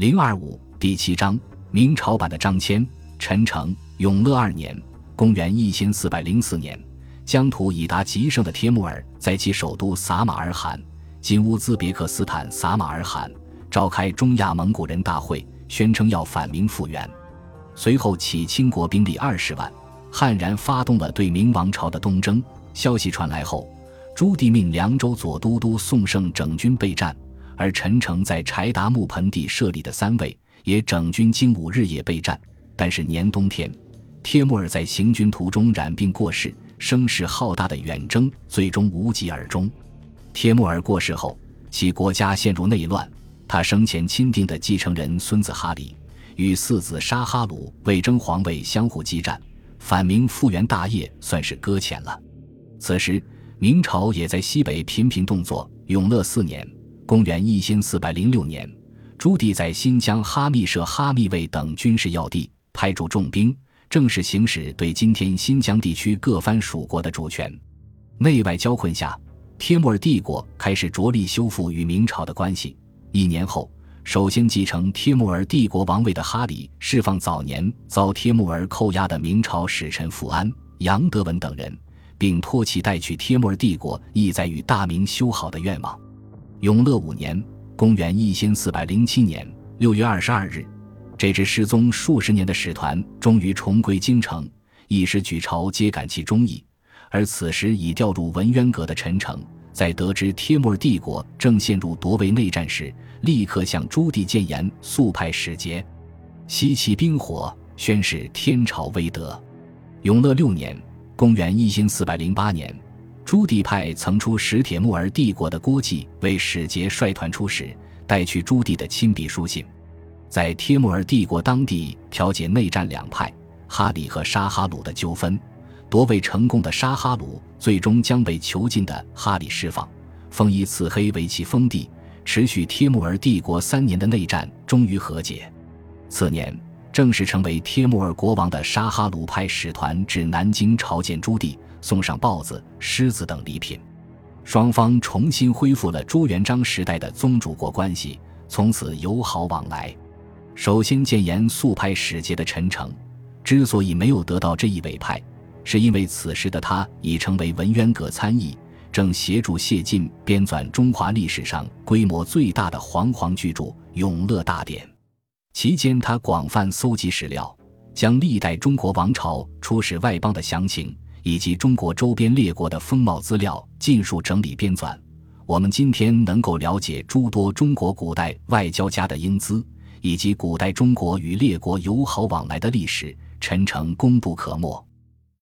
零二五第七章，明朝版的张骞。陈诚，永乐二年，公元一千四百零四年，疆土已达极盛的帖木儿，在其首都撒马尔罕（今乌兹别克斯坦撒马尔罕）召开中亚蒙古人大会，宣称要反明复原。随后起清国兵力二十万，悍然发动了对明王朝的东征。消息传来后，朱棣命凉州左都督宋胜整军备战，而陈诚在柴达木盆地设立的三位也整军精武日夜备战。但是年冬天，帖木儿在行军途中染病过世，声势浩大的远征最终无疾而终。帖木儿过世后，其国家陷入内乱，他生前钦定的继承人孙子哈里与四子沙哈鲁为争皇位相互激战，反明复原大业算是搁浅了。此时，明朝也在西北频频动作。永乐四年（公元一千四百零六年），朱棣在新疆哈密设哈密卫等军事要地，派驻重兵，正式行使对今天新疆地区各藩属国的主权。内外交困下，帖木儿帝国开始着力修复与明朝的关系。一年后，首先继承帖木儿帝国王位的哈里释放早年遭帖木儿扣押的明朝使臣富安、杨德文等人。并托其带去帖木儿帝国意在与大明修好的愿望。永乐五年（公元一千四百零七年）六月二十二日，这支失踪数十年的使团终于重归京城，一时举朝皆感其忠义。而此时已调入文渊阁的陈诚，在得知帖木儿帝国正陷入夺位内战时，立刻向朱棣谏言，速派使节，熄其兵火，宣示天朝威德。永乐六年。公元一千四百零八年，朱棣派曾出使铁木儿帝国的郭季为使节率团出使，带去朱棣的亲笔书信，在帖木儿帝国当地调解内战两派哈里和沙哈鲁的纠纷。夺位成功的沙哈鲁最终将被囚禁的哈里释放，封以此黑为其封地。持续帖木儿帝国三年的内战终于和解。次年。正式成为帖木儿国王的沙哈鲁派使团至南京朝见朱棣，送上豹子、狮子等礼品，双方重新恢复了朱元璋时代的宗主国关系，从此友好往来。首先谏言速派使节的陈诚，之所以没有得到这一委派，是因为此时的他已成为文渊阁参议，正协助谢晋编纂中华历史上规模最大的煌煌巨著《永乐大典》。期间，他广泛搜集史料，将历代中国王朝出使外邦的详情，以及中国周边列国的风貌资料尽数整理编纂。我们今天能够了解诸多中国古代外交家的英姿，以及古代中国与列国友好往来的历史，陈诚功不可没。